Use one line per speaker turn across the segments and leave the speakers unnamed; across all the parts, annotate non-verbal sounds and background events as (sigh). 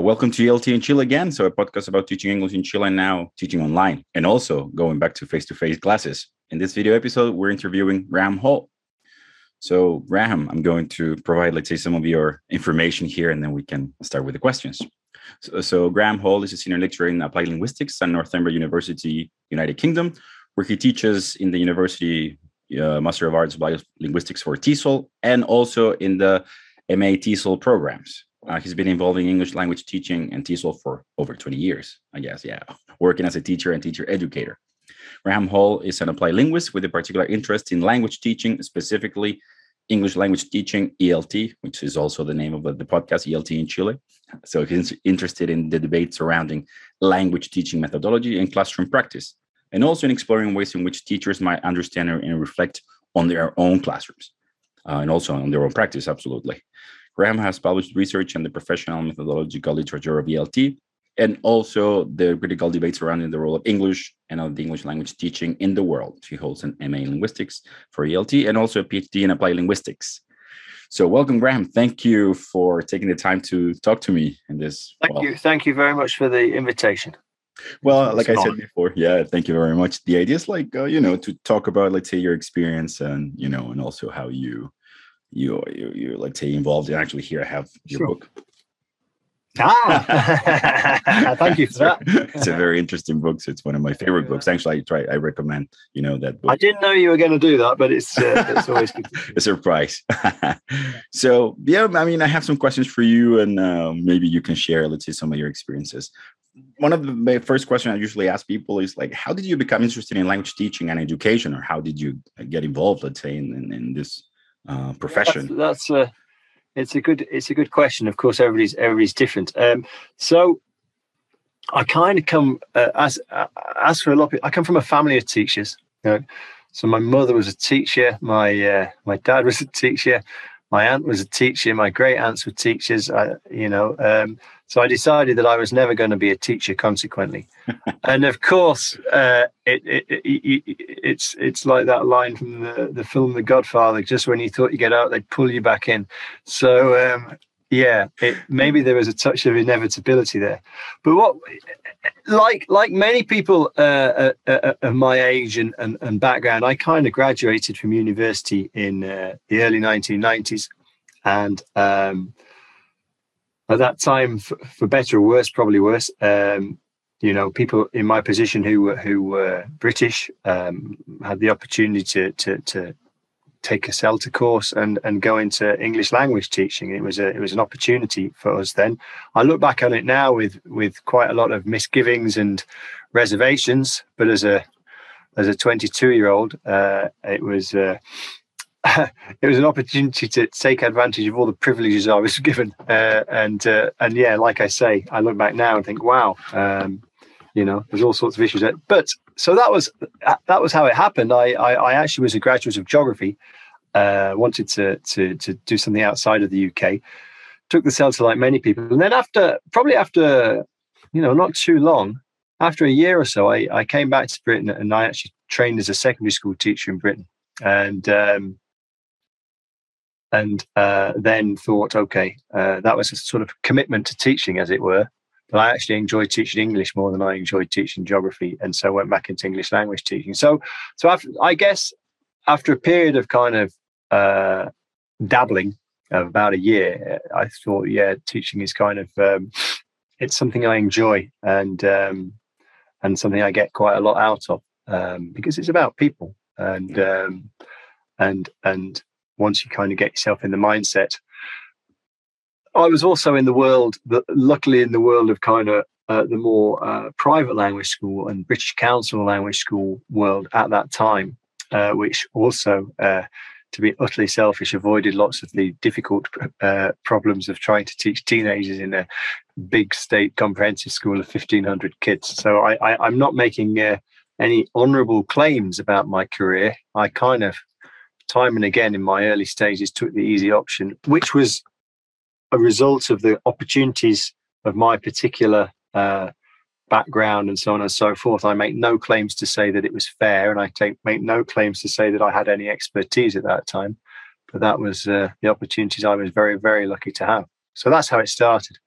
Welcome to ELT in Chile again. So, a podcast about teaching English in Chile and now teaching online and also going back to face to face classes. In this video episode, we're interviewing Graham Hall. So, Graham, I'm going to provide, let's say, some of your information here and then we can start with the questions. So, so Graham Hall is a senior lecturer in applied linguistics at Northumbria University, United Kingdom, where he teaches in the University uh, Master of Arts Applied Linguistics for TESOL and also in the MA TESOL programs. Uh, he's been involved in English language teaching and TESOL for over 20 years, I guess. Yeah, (laughs) working as a teacher and teacher educator. Graham Hall is an applied linguist with a particular interest in language teaching, specifically English language teaching, ELT, which is also the name of the, podcast, ELT in Chile. So he's interested in the debate surrounding language teaching methodology and classroom practice, and also in exploring ways in which teachers might understand and reflect on their own classrooms, uh, and also on their own practice, absolutely. Graham has published research on the professional methodological literature of ELT and also the critical debates surrounding the role of English and of the English language teaching in the world. She holds an MA in linguistics for ELT and also a PhD in applied linguistics. So, welcome, Graham. Thank you for taking the time to talk to me in this.
Thank well, you. Thank you very much for the invitation.
Well, like I said before, yeah, thank you very much. The idea is like, uh, you know, to talk about, let's say, your experience and, you know, and also how you you you you let's say involved in actually here I have your sure. book.
Ah, (laughs) thank you for that. (laughs)
it's a very interesting book. So it's one of my favorite books. Actually, I try. I recommend you know that book.
I didn't know you were going to do that, but it's uh, it's always (laughs)
a surprise. so yeah, I mean, I have some questions for you, and uh, maybe you can share. Let's say some of your experiences. One of the my first question I usually ask people is like, how did you become interested in language teaching and education, or how did you get involved? Let's say in in, in this uh, profession?
That's, that's a it's a good it's a good question. Of course, everybody's everybody's different. Um, so I kind of come uh, as uh, as for a lot. Of, I come from a family of teachers. You know? So my mother was a teacher. My uh, my dad was a teacher. My aunt was a teacher. My great aunts were teachers. I, you know, um, so I decided that I was never going to be a teacher. Consequently, (laughs) and of course, uh, it, it, it, it's it's like that line from the, the film The Godfather. Just when you thought you get out, they'd pull you back in. So um, yeah, maybe there was a touch of inevitability there. But what, like like many people uh, uh, uh of my age and, and, and background, I kind of graduated from university in uh, the early 1990s, and um, at that time, for, for, better or worse, probably worse. Um, you know, people in my position who were who were British um, had the opportunity to to to take a CELTA course and and go into English language teaching. It was a it was an opportunity for us then. I look back on it now with with quite a lot of misgivings and reservations, but as a as a 22 year old, uh, it was. Uh, (laughs) it was an opportunity to take advantage of all the privileges I was (laughs) given, uh, and uh, and yeah, like I say, I look back now and think, wow, um, you know, there's all sorts of issues. There. But so that was that was how it happened. I I, I actually was a graduate of geography, uh, wanted to to to do something outside of the UK, took the CELTA like many people, and then after probably after you know not too long, after a year or so, I I came back to Britain and I actually trained as a secondary school teacher in Britain, and um, and uh, then thought, okay, uh, that was a sort of commitment to teaching, as it were. But I actually enjoyed teaching English more than I enjoyed teaching geography, and so went back into English language teaching. So, so after, I guess after a period of kind of uh, dabbling of about a year, I thought, yeah, teaching is kind of um, it's something I enjoy and um, and something I get quite a lot out of um, because it's about people and um, and and once you kind of get yourself in the mindset. I was also in the world, that luckily in the world of kind of uh, the more uh, private language school and British Council language school world at that time, uh, which also, uh, to be utterly selfish, avoided lots of the difficult uh, problems of trying to teach teenagers in a big state comprehensive school of 1,500 kids. So I, am not making uh, any honourable claims about my career. I kind of time and again in my early stages took the easy option, which was a result of the opportunities of my particular uh, background and so on and so forth. I make no claims to say that it was fair, and I take make no claims to say that I had any expertise at that time. But that was uh, the opportunities I was very, very lucky to have. So that's how it started.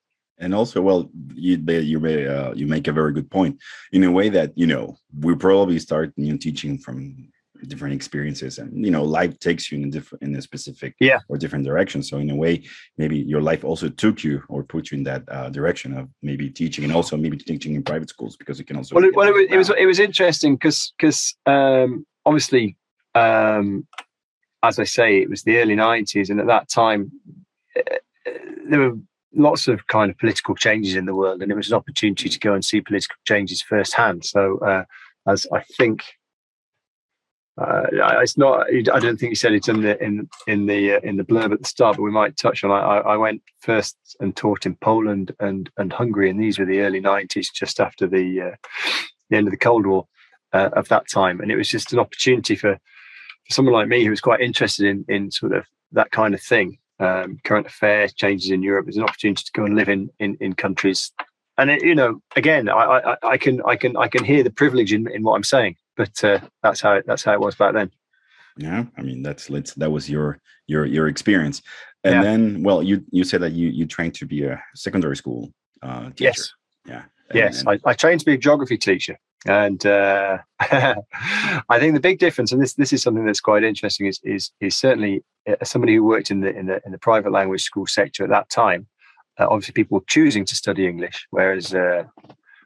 and also well you you uh, you make a very good point in a way that you know we probably start you know teaching from different experiences and you know life takes you in a different in a specific
yeah.
or different direction. So in a way maybe your life also took you or put you in that uh, direction of maybe teaching and also maybe teaching in private schools because it can also
well it, well, it was, it was it was interesting because because um obviously um as i say it was the early 90s and at that time uh, there were lots of kind of political changes in the world, and it was an opportunity to go and see political changes firsthand. So, uh, as I think, uh, it's not. I don't think you said it's in the in in the uh, in the blurb at the start, but we might touch on. I, I went first and taught in Poland and and Hungary, and these were the early '90s, just after the uh, the end of the Cold War uh, of that time, and it was just an opportunity for for someone like me who was quite interested in in sort of that kind of thing um, current affairs, changes in Europe. There's an opportunity to go and live in in, in countries, and it, you know, again, I, I, I can I can I can hear the privilege in, in what I'm saying, but uh, that's how it, that's how it was back then.
Yeah, I mean that's let's that was your your your experience, and yeah. then well, you you said that you you trained to be a secondary school uh, teacher.
Yes.
Yeah.
And, yes, and... I, I trained to be a geography teacher. And uh, (laughs) I think the big difference, and this this is something that's quite interesting, is is is certainly as uh, somebody who worked in the in the in the private language school sector at that time. Uh, obviously, people were choosing to study English, whereas uh,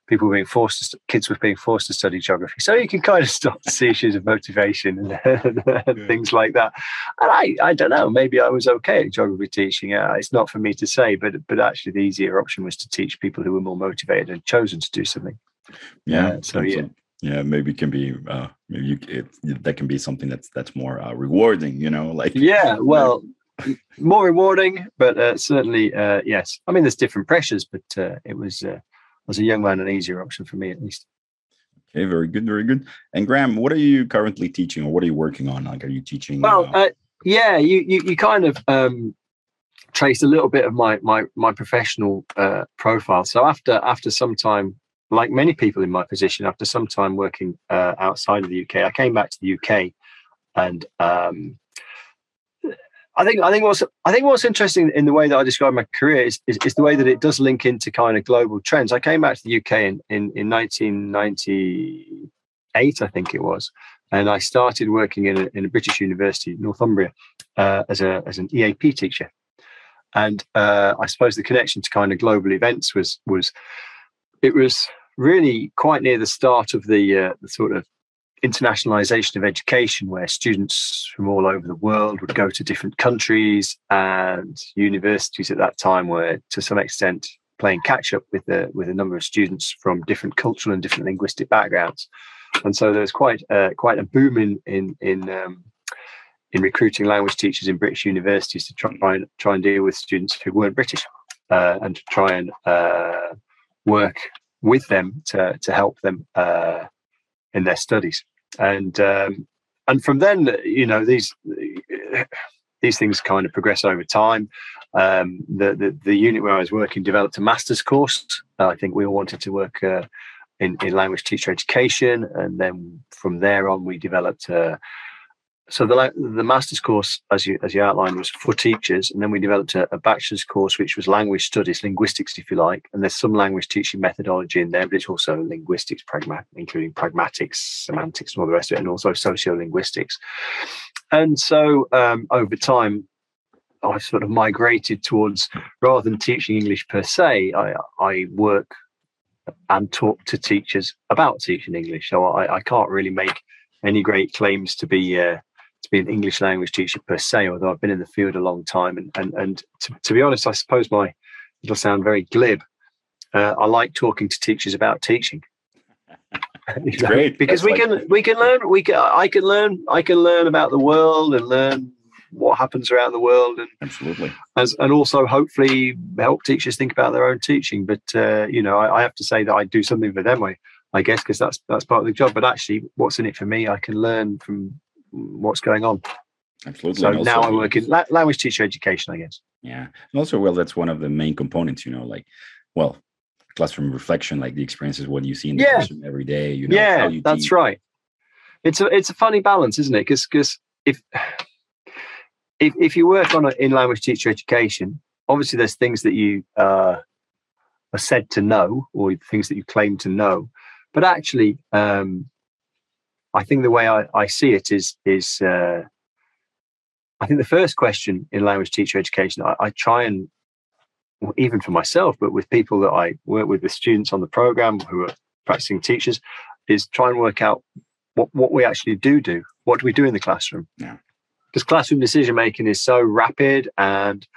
people were being forced to, kids were being forced to study geography. So you can kind of start to see issues of motivation and, (laughs) and things like that. And I, I don't know, maybe I was okay at geography teaching. Uh, it's not for me to say, but but actually the easier option was to teach people who were more motivated and chosen to do something.
Yeah. Uh, so yeah. Yeah, maybe it can be uh, maybe you, it, that can be something that's that's more uh, rewarding, you know, (laughs) like
yeah, well, more rewarding, but uh, certainly uh, yes. I mean, there's different pressures, but uh, it was uh, as a young man an easier option for me at least.
Okay, very good, very good. And Graham, what are you currently teaching, or what are you working on? Like, are you teaching?
Well, uh, uh yeah, you, you you kind of um, traced a little bit of my my my professional uh, profile. So after after some time like many people in my position, after some time working uh, outside of the UK, I came back to the UK, and um, I think I think what's I think what's interesting in the way that I describe my career is, is, is the way that it does link into kind of global trends. I came back to the UK in in, in 1998, I think it was, and I started working in a, in a British university, Northumbria, uh, as a as an EAP teacher, and uh, I suppose the connection to kind of global events was was it was really quite near the start of the, uh, the sort of internationalization of education where students from all over the world would go to different countries and universities at that time were to some extent playing catch up with the with a number of students from different cultural and different linguistic backgrounds and so there was quite uh, quite a boom in in in um, in recruiting language teachers in British universities to try and try and deal with students who weren't British uh, and to try and uh, work with them to to help them uh, in their studies. And um, and from then, you know, these these things kind of progress over time. Um, the, the, the unit where I was working developed a master's course. I think we all wanted to work uh, in in language teacher education, and then from there on, we developed uh, so the the master's course, as you as you outlined, was for teachers, and then we developed a, a, bachelor's course, which was language studies, linguistics, if you like. And there's some language teaching methodology in there, but it's also linguistics, pragmat, including pragmatics, semantics, and all the rest of it, and also sociolinguistics. And so um, over time, I sort of migrated towards rather than teaching English per se, I I work and talk to teachers about teaching English. So I, I can't really make any great claims to be uh, to be an English language teacher per se, although I've been in the field a long time. And and and to, to be honest, I suppose my it'll sound very glib. Uh, I like talking to teachers about teaching. (laughs) (laughs)
Great.
because That's we like... can we can learn we can I can learn I can learn about the world and learn what happens around the world and
absolutely
as and also hopefully help teachers think about their own teaching. But uh, you know I, I, have to say that I do something for them. I I guess because that's that's part of the job. But actually, what's in it for me? I can learn from what's going on.
Absolutely.
So now I work in language teacher education, I guess.
Yeah, and also, well, that's one of the main components. You know, like, well, classroom reflection, like the experiences what you see in the yeah. classroom every day. You know,
yeah, that's teach. right. It's a it's a funny balance, isn't it? Because because if if if you work on a, in language teacher education, obviously there's things that you uh, are said to know or things that you claim to know. But actually, um, I think the way I, I see it is is uh, I think the first question in language teacher education, I, I try and well, even for myself, but with people that I work with, with students on the program who are practicing teachers, is try and work out what, what we actually do do. What do we do in the classroom?
Yeah.
Because classroom decision making is so rapid and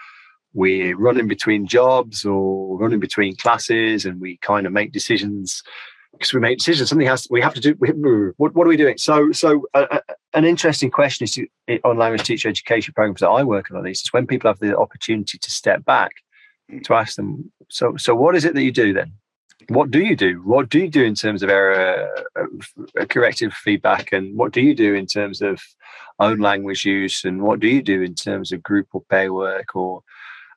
we're running between jobs or running between classes and we kind of make decisions because we make decisions something has we have to do we, what, what are we doing so so uh, uh an interesting question is to, on language teacher education programs that i work on these is when people have the opportunity to step back mm. to ask them so so what is it that you do then what do you do? What do you do in terms of error uh, corrective feedback, and what do you do in terms of own language use, and what do you do in terms of group or pair work, or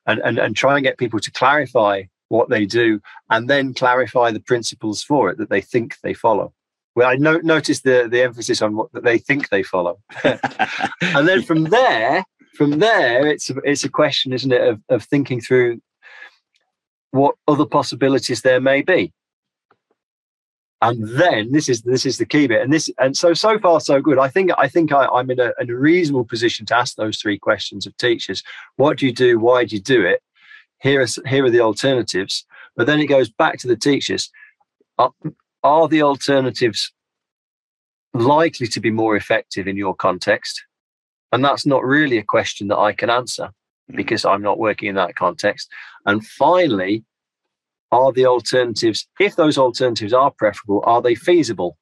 and and, and try and get people to clarify what they do, and then clarify the principles for it that they think they follow. Well, I no, notice the the emphasis on what that they think they follow, (laughs) and then from (laughs) there, from there, it's a, it's a question, isn't it, of of thinking through what other possibilities there may be. And then this is this is the key bit, and this and so so far so good. I think I think I, am in a, in a reasonable position to ask those three questions of teachers: What do you do? Why do you do it? Here are here are the alternatives. But then it goes back to the teachers: Are, are the alternatives likely to be more effective in your context? And that's not really a question that I can answer mm. because I'm not working in that context. And finally, are the alternatives, if those alternatives are preferable, are they feasible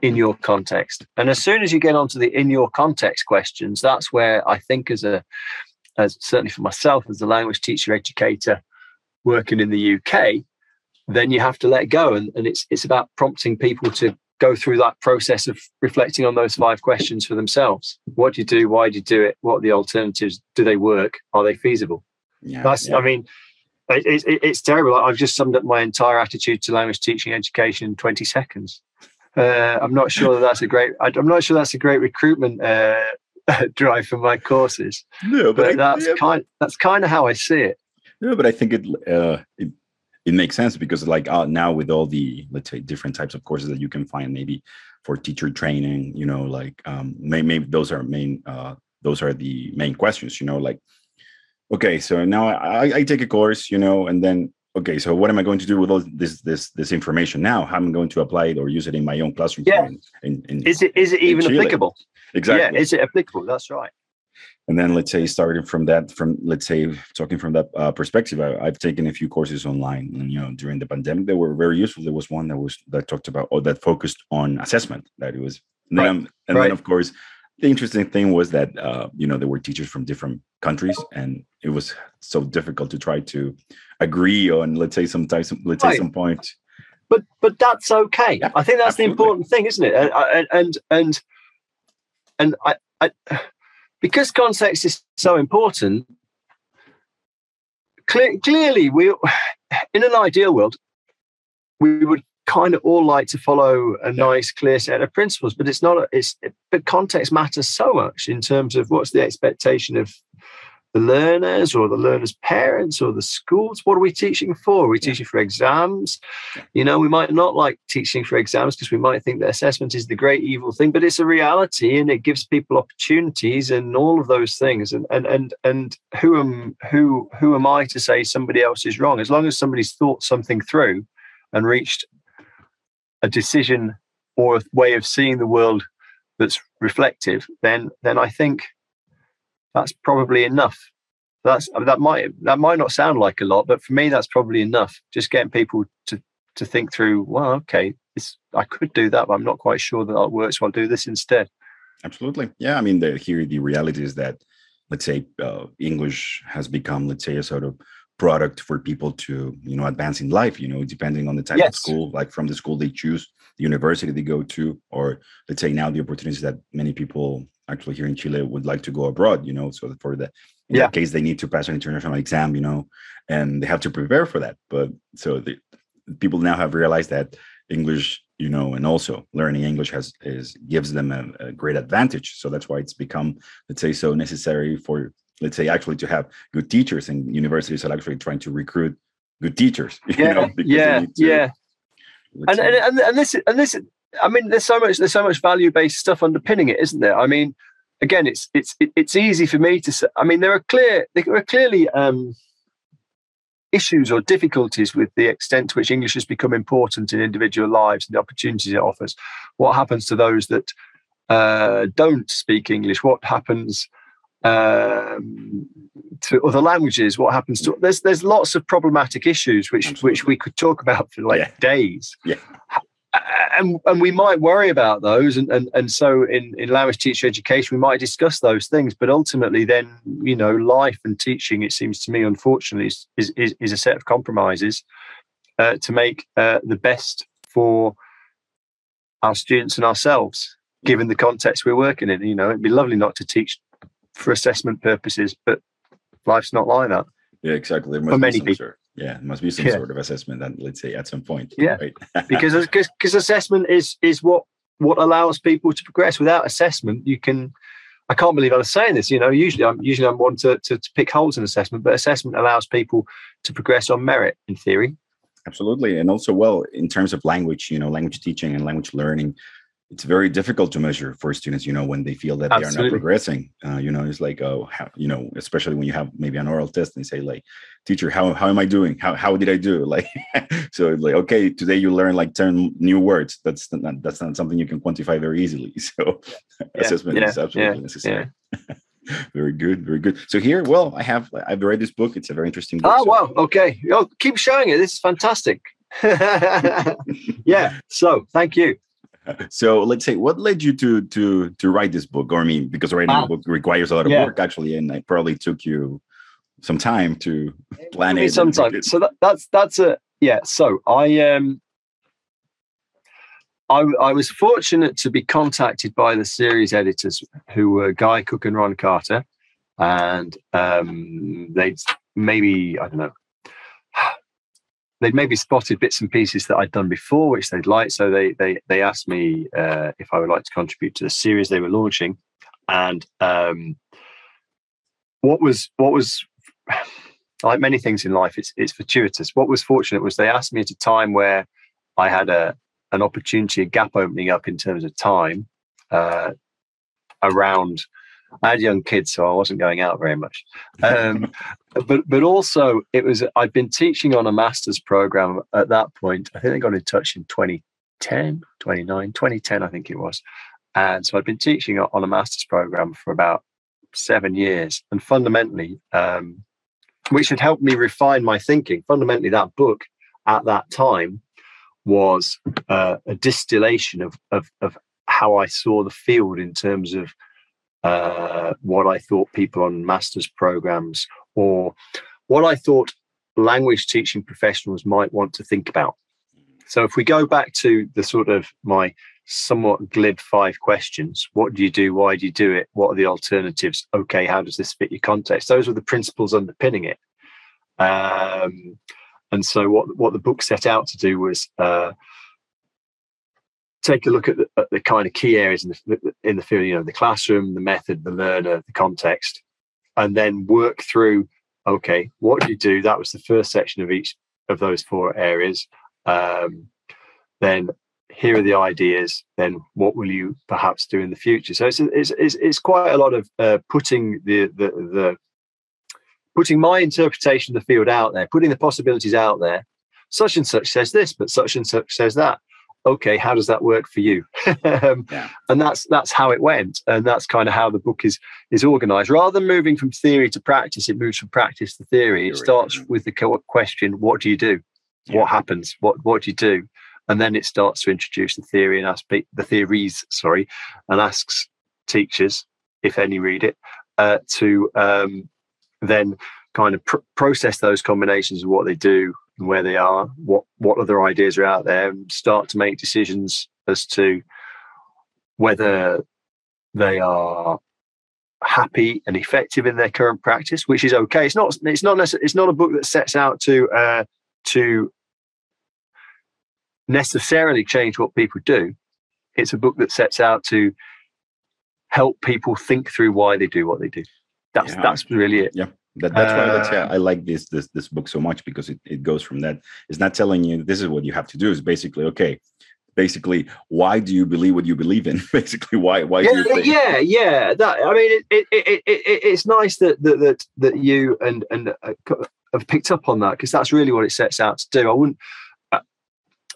in your context? And as soon as you get onto the in your context questions, that's where I think as a as certainly for myself as a language teacher educator working in the UK, then you have to let go. And, and it's it's about prompting people to go through that process of reflecting on those five questions for themselves. What do you do? Why do you do it? What are the alternatives? Do they work? Are they feasible? Yeah, That's, yeah. I mean, it, it, it's terrible. I've just summed up my entire attitude to language teaching education in 20 seconds. Uh, I'm not sure that that's a great. I'm not sure that's a great recruitment uh, (laughs) drive for my courses. No, but, but I, that's yeah. kind. That's kind of how I see it.
No, but I think it, uh, it it makes sense because like uh, now with all the let's say different types of courses that you can find maybe for teacher training you know like um maybe, maybe those are main uh those are the main questions you know like okay so now I, I take a course you know and then okay so what am i going to do with all this this this information now? How am i going to apply it or use it in my own classroom
yeah. in, in, is it is it even applicable?
Exactly.
Yeah is it applicable? That's right.
And then let's say starting from that from let's say talking from that uh, perspective I, have taken a few courses online and you know during the pandemic they were very useful. There was one that was that talked about or that focused on assessment that it was and, right. then, and right. then of course the interesting thing was that uh, you know there were teachers from different countries and it was so difficult to try to agree on let's say sometimes let's right. say some point
but but that's okay yeah, i think that's absolutely. the important thing isn't it and and and, and I, I because context is so important, clear, clearly we (sighs) in an ideal world, we would kind of all like to follow a nice clear set of principles but it's not it's but context matters so much in terms of what's the expectation of the learners or the learners' parents or the schools. What are we teaching for? Are we yeah. teaching for exams? You know, we might not like teaching for exams because we might think that assessment is the great evil thing, but it's a reality and it gives people opportunities and all of those things. And and and and who am who who am I to say somebody else is wrong? As long as somebody's thought something through and reached a decision or a way of seeing the world that's reflective, then then I think that's probably enough. That's that might that might not sound like a lot, but for me, that's probably enough. Just getting people to to think through. Well, okay, this I could do that, but I'm not quite sure that that works. So I'll do this instead.
Absolutely, yeah. I mean, the, here the reality is that let's say uh, English has become, let's say, a sort of product for people to you know advance in life you know depending on the type yes. of school like from the school they choose the university they go to or let's say now the opportunities that many people actually here in Chile would like to go abroad, you know, so for the in yeah. that case they need to pass an international exam, you know, and they have to prepare for that. But so the people now have realized that English, you know, and also learning English has is gives them a, a great advantage. So that's why it's become, let's say, so necessary for let's say actually to have good teachers and universities are actually trying to recruit good teachers. (laughs)
Yeah,
know,
yeah, to, yeah. And, and and and this and this. I mean, there's so much there's so much value based stuff underpinning it, isn't there? I mean, again, it's it's it's easy for me to say. I mean, there are clear there are clearly um, issues or difficulties with the extent to which English has become important in individual lives and the opportunities it offers. What happens to those that uh, don't speak English? What happens um, to other languages? What happens to there's there's lots of problematic issues which Absolutely. which we could talk about for like
yeah.
days.
Yeah
and and we might worry about those and and, and so in in language teacher education we might discuss those things but ultimately then you know life and teaching it seems to me unfortunately is is, is a set of compromises uh, to make uh, the best for our students and ourselves given the context we're working in you know it'd be lovely not to teach for assessment purposes but life's not like that
yeah exactly
for many people sort
yeah, it must be some yeah. sort of assessment that let's say at some point.
Yeah, right? (laughs) because because assessment is is what what allows people to progress. Without assessment, you can. I can't believe I was saying this. You know, usually I'm usually I'm one to, to, to pick holes in assessment, but assessment allows people to progress on merit in theory.
Absolutely, and also well in terms of language, you know, language teaching and language learning it's very difficult to measure for students you know when they feel that Absolutely. they are not progressing uh, you know it's like oh how, you know especially when you have maybe an oral test and they say like teacher how, how am i doing? How, how did i do? (laughs) Like so like okay today you learn like 10 new words. That's not that's not something you can quantify very easily. (laughs) So yeah. assessment yeah. is absolutely yeah. necessary (laughs) very good very good. So here well i have i've read this book. It's a very interesting book
oh so. wow. Okay. Oh, keep showing it. This is fantastic. Yeah. So thank you
so let's say what led you to to to write this book or i mean because writing a ah. book requires a lot of yeah. work actually and it probably took you some time to plan it
some time so that, that's that's a yeah so i um I, I was fortunate to be contacted by the series editors who were Guy Cook and Ron Carter and um, they'd maybe I don't know they'd maybe spotted bits and pieces that I'd done before, which they'd liked. So they they they asked me uh, if I would like to contribute to the series they were launching, and um, what was what was (sighs) like many things in life, it's it's fortuitous. What was fortunate was they asked me at a time where I had a an opportunity, a gap opening up in terms of time uh, around I had young kids, so I wasn't going out very much. Um, (laughs) but but also it was I'd been teaching on a master's program at that point. I think I got in touch in 2010, 29, 2010, I think it was. And so I'd been teaching on a master's program for about seven years, and fundamentally, um, which had helped me refine my thinking. Fundamentally, that book at that time was uh, a distillation of, of of how I saw the field in terms of uh, what I thought people on master's programs or what I thought language teaching professionals might want to think about. So if we go back to the sort of my somewhat glib five questions what do you do? Why do you do it? What are the alternatives? Okay how does this fit your context? Those were the principles underpinning it. Um, and so what what the book set out to do was uh, take a look at the, at the, kind of key areas in the, in the field, you know, the classroom, the method, the learner, the context, and then work through, okay, what do you do? That was the first section of each of those four areas. Um, then here are the ideas. Then what will you perhaps do in the future? So it's it's it's, it's quite a lot of uh, putting the, the the putting my interpretation of the field out there, putting the possibilities out there. Such and such says this, but such and such says that okay how does that work for you? (laughs) Um, yeah. and that's that's how it went and that's kind of how the book is is organized. Rather than moving from theory to practice it moves from practice to theory. It starts with the question what do you do? Yeah. what happens? What what do you do? And then it starts to introduce the theory and ask the theories sorry and asks teachers if any read it uh, to um, then kind of pr- process those combinations of what they do where they are, what what other ideas are out there, and start to make decisions as to whether they are happy and effective in their current practice, which is okay. It's not it's not necessarily, it's not a book that sets out to uh, to necessarily change what people do. It's a book that sets out to help people think through why they do what they do. That's yeah. that's really it.
Yeah That, that's why say I like this this this book so much because it, it goes from that. It's not telling you this is what you have to do. It's basically okay. Basically, why do you believe what you believe in? (laughs) basically, why why
yeah,
do you think?
Yeah, yeah. That I mean, it, it, it, it, it's nice that that that, that you and and uh, have picked up on that because that's really what it sets out to do. I wouldn't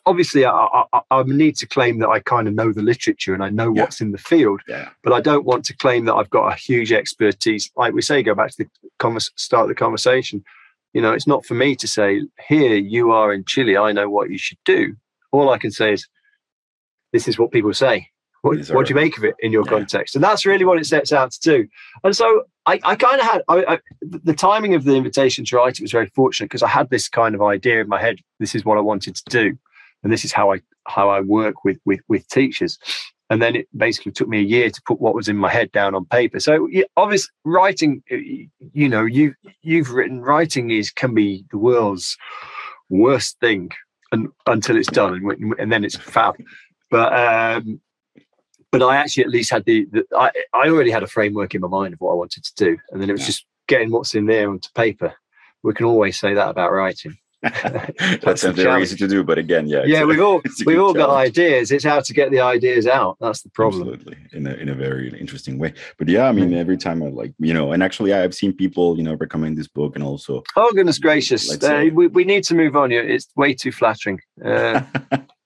obviously I, I, I, need to claim that I kind of know the literature and I know yeah. what's in the field,
yeah.
but I don't want to claim that I've got a huge expertise. Like we say, go back to the convers- start of the conversation. You know, it's not for me to say, here you are in Chile, I know what you should do. All I can say is, this is what people say. What, what do you make of it in your yeah. context? And that's really what it sets out to do. And so I, I kind of had I, I, the timing of the invitation to write it was very fortunate because I had this kind of idea in my head. This is what I wanted to do and this is how I how I work with with with teachers. And then it basically took me a year to put what was in my head down on paper. So obviously, writing, you know, you you've written writing is can be the world's worst thing, and until it's done, and, and then it's fab. But um, but I actually at least had the, the, I, I already had a framework in my mind of what I wanted to do, and then it was just getting what's in there onto paper. We can always say that about writing.
That's very challenge. easy to do but again yeah
yeah we've all (laughs) we've all got ideas it's how to get the ideas out that's the problem
absolutely in a, in a very interesting way but yeah i mean every time i like you know and actually i've seen people you know recommend this book and also
oh goodness gracious uh, we, we need to move on it's way too flattering uh,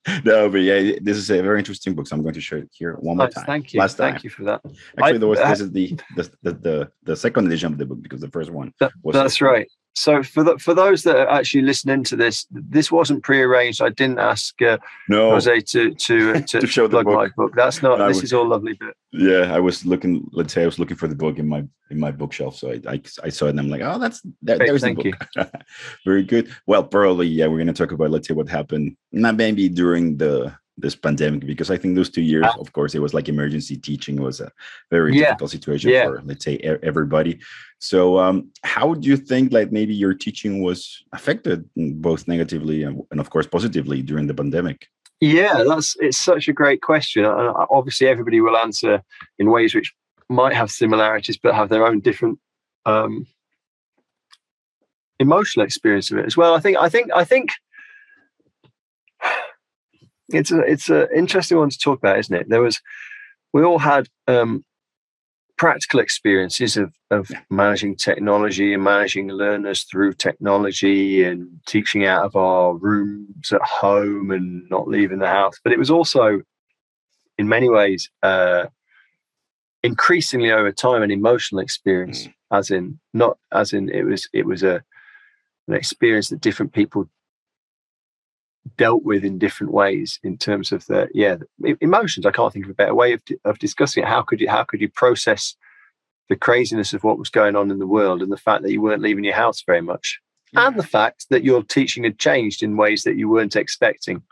(laughs)
no, but yeah, this is a very interesting book. So I'm going to show it here one more time.
Thank you. Last time. Thank you for that.
Actually, I, there was this is the, the the, the the second edition of the book because the first one
that, was that's right. So for the, for those that are actually listening to this, this wasn't prearranged. I didn't ask uh,
no.
Jose to to (laughs) to, to show plug my book. That's not. this was, is all lovely bit.
Yeah, I was looking. Let's say I was looking for the book in my in my bookshelf, so I I, I saw it and I'm like, oh, that's there, Great, there's
thank
the book. (laughs) Very good. Well, probably yeah. We're gonna talk about let's say what happened. Not maybe during the this pandemic because I think those two years, of course, it was like emergency teaching. Was a very yeah. difficult situation yeah. for let's say everybody. So, um, how do you think like maybe your teaching was affected both negatively and, and of course positively during the pandemic?
Yeah, that's it's such a great question. Uh, obviously, everybody will answer in ways which might have similarities, but have their own different um, emotional experience of it as well. I think. I think. I think it's a it's an interesting one to talk about, isn't it? There was we all had um, practical experiences of of managing technology and managing learners through technology and teaching out of our rooms at home and not leaving the house. But it was also, in many ways, uh, increasingly over time an emotional experience, mm. as in not as in it was it was a an experience that different people dealt with in different ways in terms of the yeah emotions. I can't think of a better way of, of discussing it. How could you how could you process the craziness of what was going on in the world and the fact that you weren't leaving your house very much? Yeah. and the fact that your teaching had changed in ways that you weren't expecting.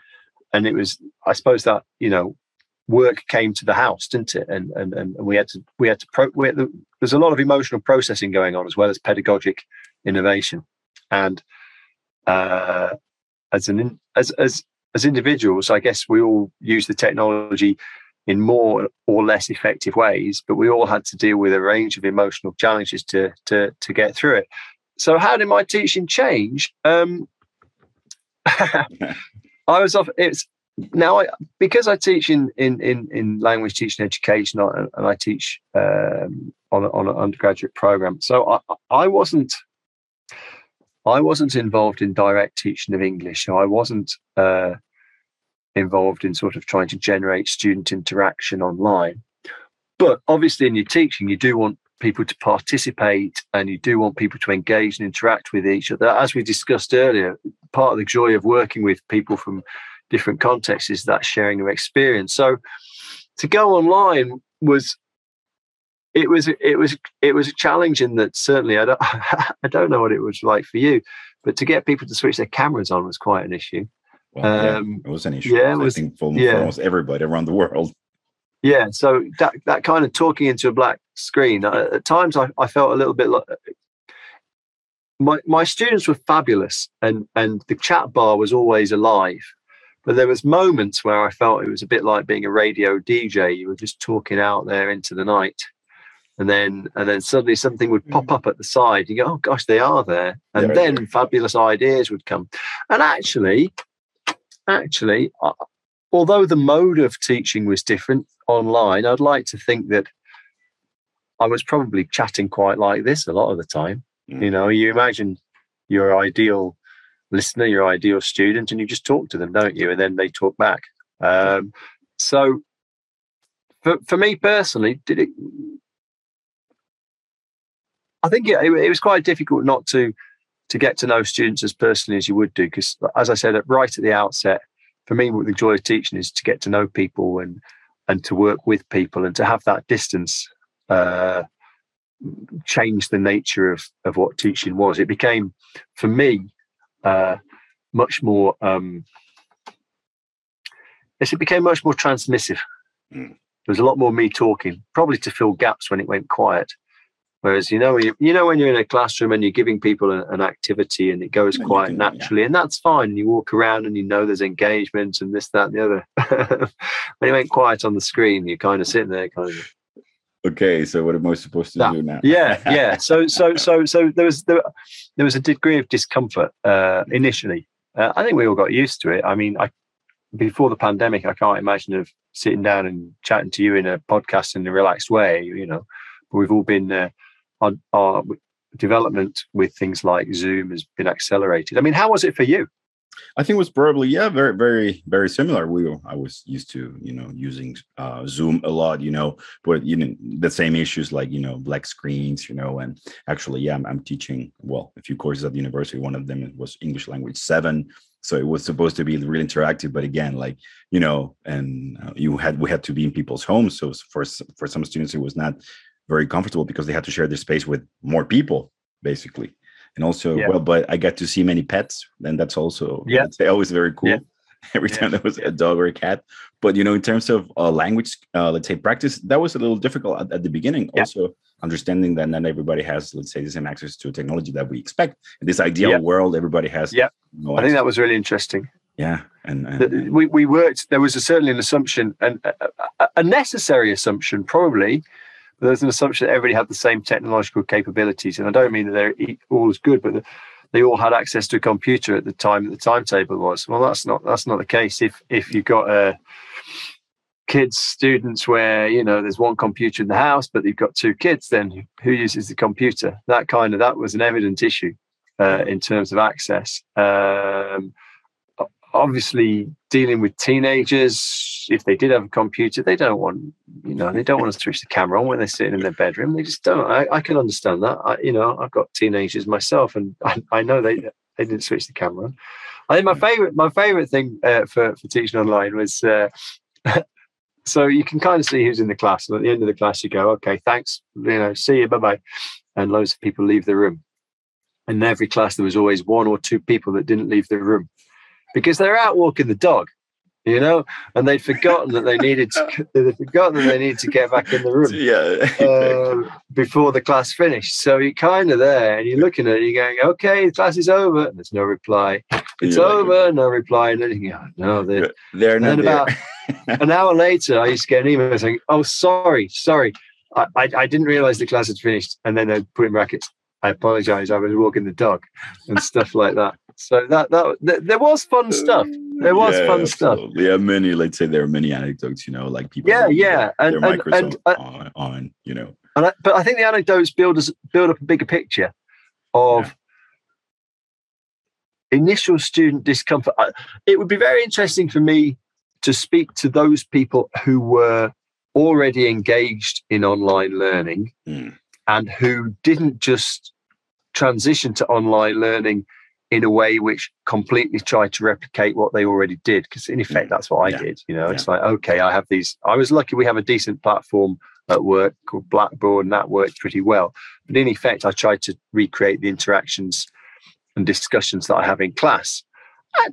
And it was i suppose that you know work came to the house didn't it? And and, and we had to we had to pro we had to, there's a lot of emotional processing going on as well as pedagogic innovation. And uh as an as as as individuals, I guess we all use the technology in more or less effective ways, but we all had to deal with a range of emotional challenges to to to get through it. So, how did my teaching change? Um, (laughs) I was off. It's now I because I teach in in in, in language teaching education and I teach um, on a, on an undergraduate program. So I I wasn't I wasn't involved in direct teaching of English, so I wasn't uh, involved in sort of trying to generate student interaction online. But obviously, in your teaching, you do want people to participate and you do want people to engage and interact with each other. As we discussed earlier, part of the joy of working with people from different contexts is that sharing of experience. So to go online was it was it was it was in that certainly I don't (laughs) I don't know what it was like for you, but to get people to switch their cameras on was quite an issue.
Well, um, yeah, it was an issue. Yeah, it was, I think for, yeah. for almost everybody around the world.
Yeah, so that that kind of talking into a black screen uh, at times I, I felt a little bit like my my students were fabulous and and the chat bar was always alive but there was moments where I felt it was a bit like being a radio DJ. You were just talking out there into the night, and then and then suddenly something would pop
Mm.
up at the side. You go, oh gosh, they are there, and
They're
then
there.
fabulous ideas would come. And actually, actually, uh, although the mode of teaching was different online, I'd like to think that I was probably chatting quite like this a lot of the time.
Mm.
You know, you imagine your ideal listener, your ideal student, and you just talk to them, don't you? And then they talk back. Um, so, for for me personally, did it? I think it, it was quite difficult not to to get to know students as personally as you would do, because as I said right at the outset, for me, the joy of teaching is to get to know people and and to work with people and to have that distance uh, change the nature of of what teaching was. It became, for me, uh, much more. Um, yes, it became much more transmissive.
Mm.
There was a lot more me talking, probably to fill gaps when it went quiet. Whereas you know, you, you know, when you're in a classroom and you're giving people a, an activity and it goes quite
can- yeah.
naturally, and that's fine. You walk around and you know there's engagement and this, that, and the other. (laughs) when it went quiet on the screen, you're kind of sitting there, kind of
Okay, so what am I supposed to
That-
do now?
yeah (laughs) yeah so so so so there was there, there was a degree of discomfort uh initially uh, i think we all got used to it i mean i before the pandemic i can't imagine of sitting down and chatting to you in a podcast in a relaxed way you know but we've all been uh, on our development with things like zoom has been accelerated i mean how was it for you
I think it was probably yeah, very very very similar. We were, I was used to you know using uh, Zoom a lot, you know, but you know the same issues like you know black screens, you know, and actually yeah, I'm, I'm teaching well a few courses at the university. One of them was English language seven, so it was supposed to be really interactive, but again like you know, and uh, you had we had to be in people's homes, so for for some students it was not very comfortable because they had to share their space with more people basically and also
Yeah.
well but i got to see many pets and that's also
Yeah.
it's always very cool
Yeah. (laughs)
every
Yeah.
time there was a dog or a cat but you know in terms of uh, language uh, let's say practice that was a little difficult at, at the beginning also understanding that not everybody has let's say the same access to technology that we expect in this ideal world everybody has
Yeah.
no
i think that was really interesting
yeah and, and,
we, we worked there was a, certainly an assumption and a, a, necessary assumption probably there's an assumption that everybody had the same technological capabilities and i don't mean that they're all as good but they all had access to a computer at the time that the timetable was. Well that's not that's not the case. If if you've got uh, kids students where you know there's one computer in the house but you've got two kids then who uses the computer? That kind of that was an evident issue uh, in terms of access. Um, obviously dealing with teenagers if they did have a computer they don't want you know they don't want to switch the camera on when they're sitting in their bedroom. They just don't. I, I can understand that. I, you know i've got teenagers myself and (laughs) i, I know they they didn't switch the camera on. I think my favorite my favorite thing uh, for, for teaching online was uh, (laughs) so you can kind of see who's in the class and at the end of the class you go okay thanks you know see you bye-bye. And loads of people leave the room. And in every class there was always one or two people that didn't leave the room because they're out walking the dog, you know, and they'd forgotten that they needed to, (laughs) they'd forgotten that they needed to get back in the room
yeah (laughs)
uh, before the class finished. So you're kind of there and you're looking at it, you're going, okay, the class is over. And there's no reply. It's
You're like,
over, no reply. And then you go, "Oh, no, they're,
they're
and
not
then about (laughs) an hour later, I used to get an email saying, oh, sorry, sorry. I, I, I didn't realize the class had finished. And then they'd put in brackets, I apologize. I was walking the dog and stuff like that. So that, that, th- there was fun stuff. There was fun stuff.
Yeah, many. Let's say there are many anecdotes. You know, like people.
Yeah, yeah, and-
their
and- and, uh,
on, on. You know.
And I, but I think the anecdotes build us build up a bigger picture of
Yeah.
initial student discomfort. I- It would be very interesting for me to speak to those people who were already engaged in online learning
Mm.
and who didn't just transition to online learning in a way which completely tried to replicate what they already did because in effect
Mm.
that's what i
Yeah.
did you know it's like okay i have these i was lucky we have a decent platform at work called blackboard and that worked pretty well but in effect i tried to recreate the interactions and discussions that i have in class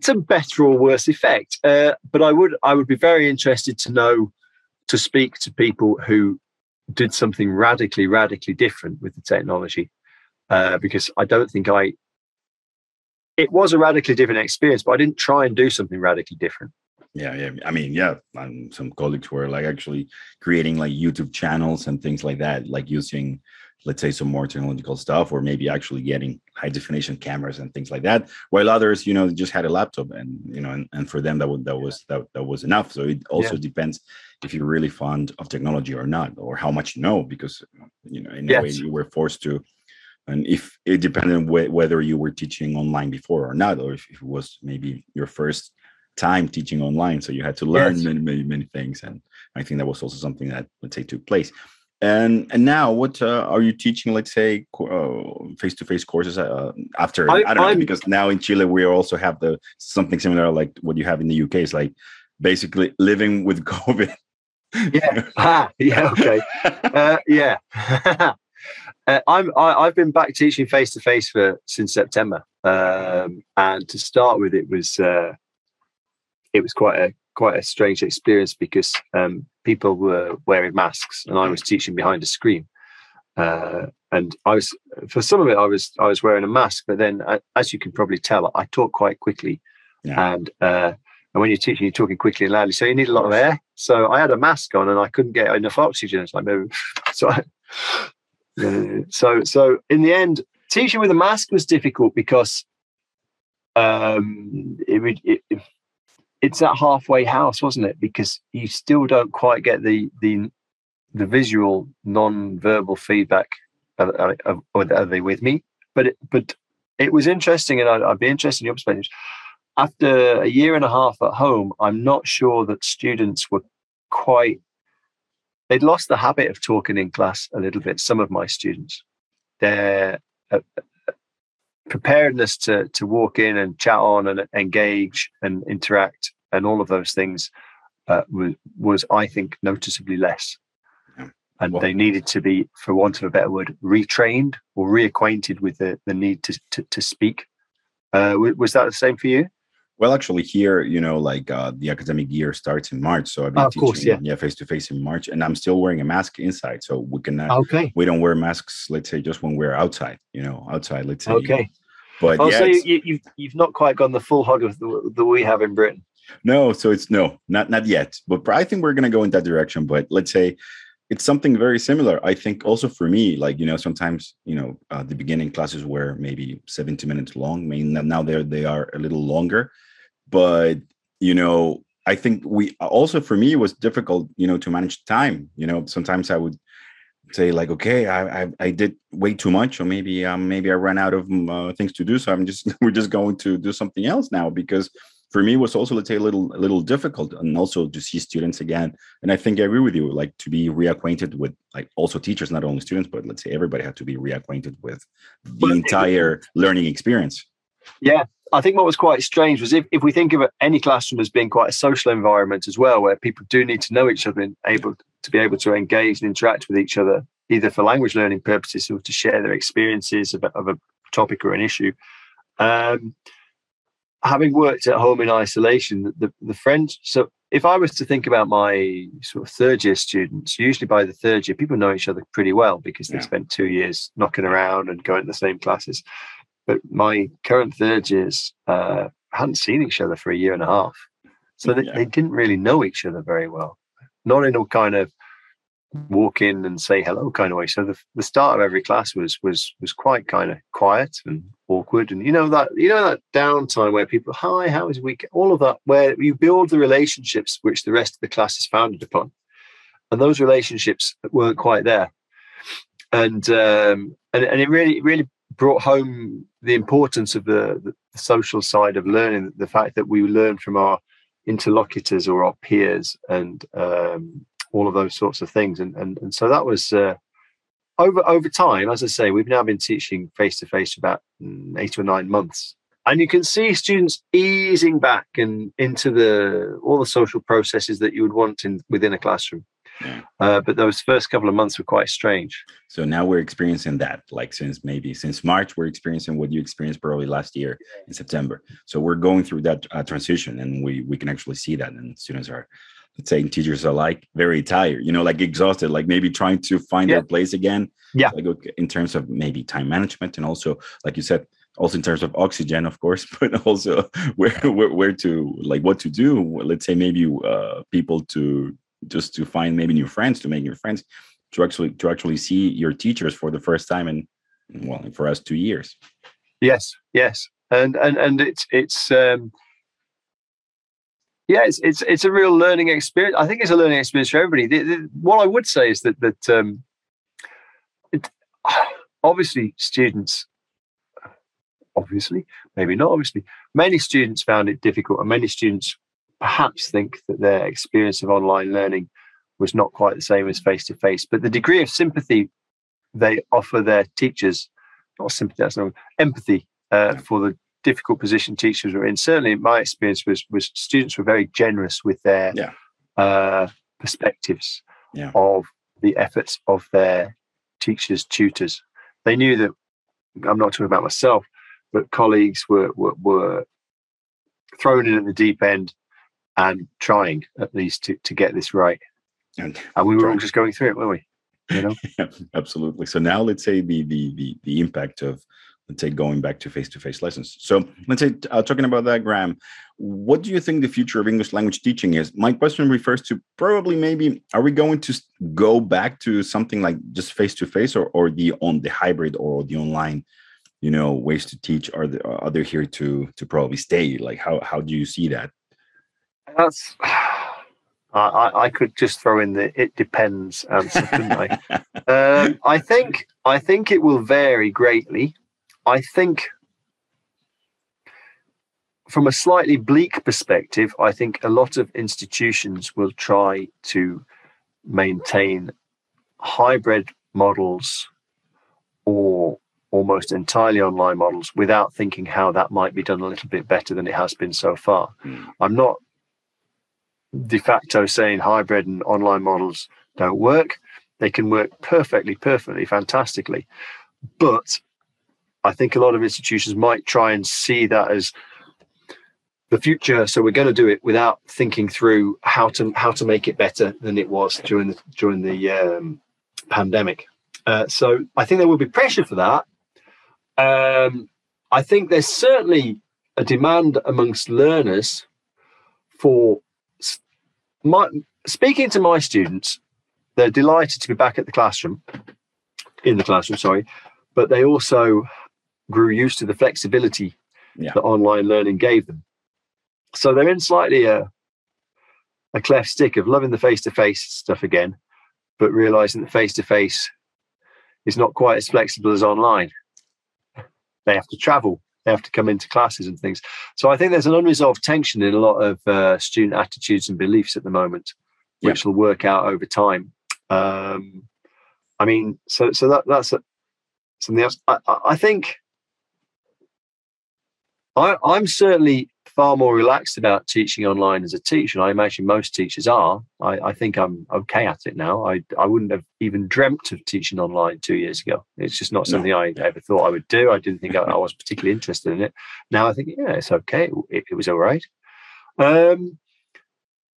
to better or worse effect uh, but i would i would be very interested to know to speak to people who did something radically radically different with the technology uh, because i don't think i it was a radically different experience but i didn't try and do something radically different
Yeah, yeah. I mean, yeah. Um, some colleagues were like actually creating like YouTube channels and things like that, like using, let's say, some more technological stuff, or maybe actually getting high definition cameras and things like that. While others, you know, just had a laptop, and you know, and, and for them that was that was that, that was enough. So it also yeah. depends if you're really fond of technology or not, or how much you know, because you know, in yes. a way, you were forced to and if it depended on wh- whether you were teaching online before or not or if it was maybe your first time teaching online so you had to learn yes. many many many things and i think that was also something that let's say took place. And and now what uh, are you teaching let's say uh, face-to-face courses uh, after I, I don't know I'm, because now in chile we also have the something similar like what you have in the uk is like basically living with (laughs) covid.
Yeah. Ah, yeah okay. (laughs) Uh, yeah (laughs) Uh, I'm I, have been back teaching face to face for since September, um, and to start with, it was uh, it was quite a quite a strange experience because um, people were wearing masks and I was teaching behind a screen. Uh, and I was for some of it I was I was wearing a mask, but then uh, as you can probably tell, I talk quite quickly, yeah. and uh, and when you're teaching, you're talking quickly and loudly, so you need a lot of air. So I had a mask on and I couldn't get enough oxygen. (laughs) So I moved. So I, Uh, so so in the end, teaching with a mask was difficult because um, it, it, it's that halfway house, wasn't it? Because you still don't quite get the the the visual non-verbal feedback of, of, of are they with me? But it, but it was interesting, and I'd, I'd be interested in your perspective. After a year and a half at home, I'm not sure that students were quite they'd lost the habit of talking in class a little bit. Some of my students, their uh, preparedness to to walk in and chat on and engage and interact and all of those things uh, was was I think noticeably less. And well, they needed to be, for want of a better word, retrained or reacquainted with the, the need to, to, to speak. Uh, was that the same for you?
Well, actually, here, you know, like uh, the academic year starts in March, so I've been
oh, teaching, course, yeah,
yeah, face to face in March, and I'm still wearing a mask inside, so we can.
Uh, okay.
We don't wear masks, let's say, just when we're outside. You know, outside, let's say.
Okay.
But
oh,
yeah,
you, you've, you've not quite gone the full hog of the, the we have in Britain.
No, so it's no, not not yet. But I think we're gonna go in that direction. But let's say it's something very similar. I think also for me, like you know, sometimes you know, uh, the beginning classes were maybe 70 minutes long. I mean, now they're they are a little longer but you know i think we also for me it was difficult you know to manage time you know sometimes i would say like okay i i, I did way too much or maybe um maybe i ran out of mm, uh, things to do so i'm just (laughs) we're just going to do something else now because for me it was also let's say a little a little difficult and also to see students again and i think i agree with you like to be reacquainted with like also teachers not only students but let's say everybody had to be reacquainted with the entire learning experience
yeah I think what was quite strange was if, if we think of any classroom as being quite a social environment as well, where people do need to know each other and able to be able to engage and interact with each other, either for language learning purposes or to share their experiences of, of a topic or an issue. Um, having worked at home in isolation, the, the friends, so if I was to think about my sort of third year students, usually by the third year, people know each other pretty well because they yeah. spent two years knocking around and going to the same classes. But my current third years uh, hadn't seen each other for a year and a half. So they, yeah. they didn't really know each other very well. Not in a kind of walk in and say hello kind of way. So the, the start of every class was was was quite kind of quiet and awkward. And you know that you know that downtime where people, hi, how is week? All of that, where you build the relationships which the rest of the class is founded upon. And those relationships weren't quite there. And um, and, and it really really brought home the importance of the, the, social side of learning, the fact that we learn from our interlocutors or our peers and um, all of those sorts of things. And, and, and so that was uh, over, over time, as I say, we've now been teaching face to face about eight or nine months. And you can see students easing back and into the all the social processes that you would want in within a classroom. Uh, but those first couple of months were quite strange.
So now we're experiencing that, like since maybe since March, we're experiencing what you experienced probably last year in September. So we're going through that uh, transition, and we we can actually see that, and students are, let's say, teachers are like very tired, you know, like exhausted, like maybe trying to find yeah. their place again.
Yeah.
Like in terms of maybe time management, and also, like you said, also in terms of oxygen, of course, (laughs) but also where where, where to like what to do. Let's say maybe uh, people to just to find maybe new friends, to make new friends, to actually to actually see your teachers for the first time in well for us two years.
Yes, yes, and and and it's it's um, yeah, it's it's it's a real learning experience. I think it's a learning experience for everybody. The, the, what I would say is that that um, it, obviously students obviously, maybe not obviously. Many students found it difficult, and many students perhaps think that their experience of online learning was not quite the same as face to face. But the degree of sympathy they offer their teachers, not sympathy, that's not empathy uh, for the difficult position teachers were in. Certainly, my experience was was students were very generous with their
yeah.
uh, perspectives
yeah.
of the efforts of their teachers, tutors. They knew that I'm not talking about myself but colleagues were, were, were thrown in at the deep end and trying at least to, to get this right. And, and we were trying. all just going through it, weren't we? You know? (laughs)
yeah, absolutely. So now let's say the, the the the impact of let's say going back to face-to-face lessons. So let's say uh, talking about that, Graham, what do you think the future of English language teaching is? My question refers to probably maybe are we going to go back to something like just face-to-face or or the on the hybrid or the online you know ways to teach are there are there here to to probably stay like how how do you see that
that's I, I could just throw in the it depends answer, couldn't I? (laughs) um, I think I think it will vary greatly. I think from a slightly bleak perspective, I think a lot of institutions will try to maintain hybrid models or almost entirely online models without thinking how that might be done a little bit better than it has been so far. Mm. I'm not de facto saying hybrid and online models don't work. They can work perfectly, perfectly, fantastically. But I think a lot of institutions might try and see that as the future. So we're going to do it without thinking through how to how to make it better than it was during the during the um, pandemic. Uh, so I think there will be pressure for that, um, I think there's certainly a demand amongst learners for my speaking to my students. They're delighted to be back at the classroom, in the classroom, sorry, but they also grew used to the flexibility yeah. that online learning gave them. So they're in slightly a a cleft stick of loving the face-to-face stuff again, but realizing that face-to-face is not quite as flexible as online they have to travel they have to come into classes and things. So i think there's an unresolved tension in a lot of uh, student attitudes and beliefs at the moment which yeah. will work out over time. Um, i mean so so that that's a, something else. I, I think I, i'm certainly far more relaxed about teaching online as a teacher. And I imagine most teachers are. I, I, think I'm okay at it now. I, I wouldn't have even dreamt of teaching online two years ago. It's just not something no. I ever thought I would do. I didn't think I, I, was particularly interested in it. Now I think, yeah, it's okay. It, it was all right. Um,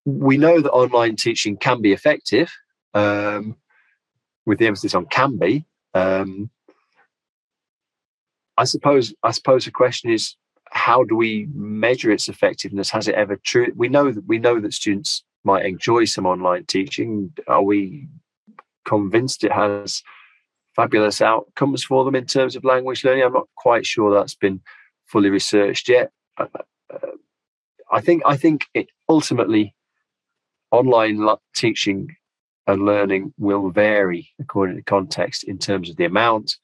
we know that online teaching can be effective, um, with the emphasis on can be. Um, I suppose. I suppose the question is how do we measure its effectiveness? Has it ever true? We know that we know that students might enjoy some online teaching. Are we convinced it has fabulous outcomes for them in terms of language learning? I'm not quite sure that's been fully researched yet. Uh, uh, I think I think it ultimately online teaching and learning will vary according to context in terms of the amount,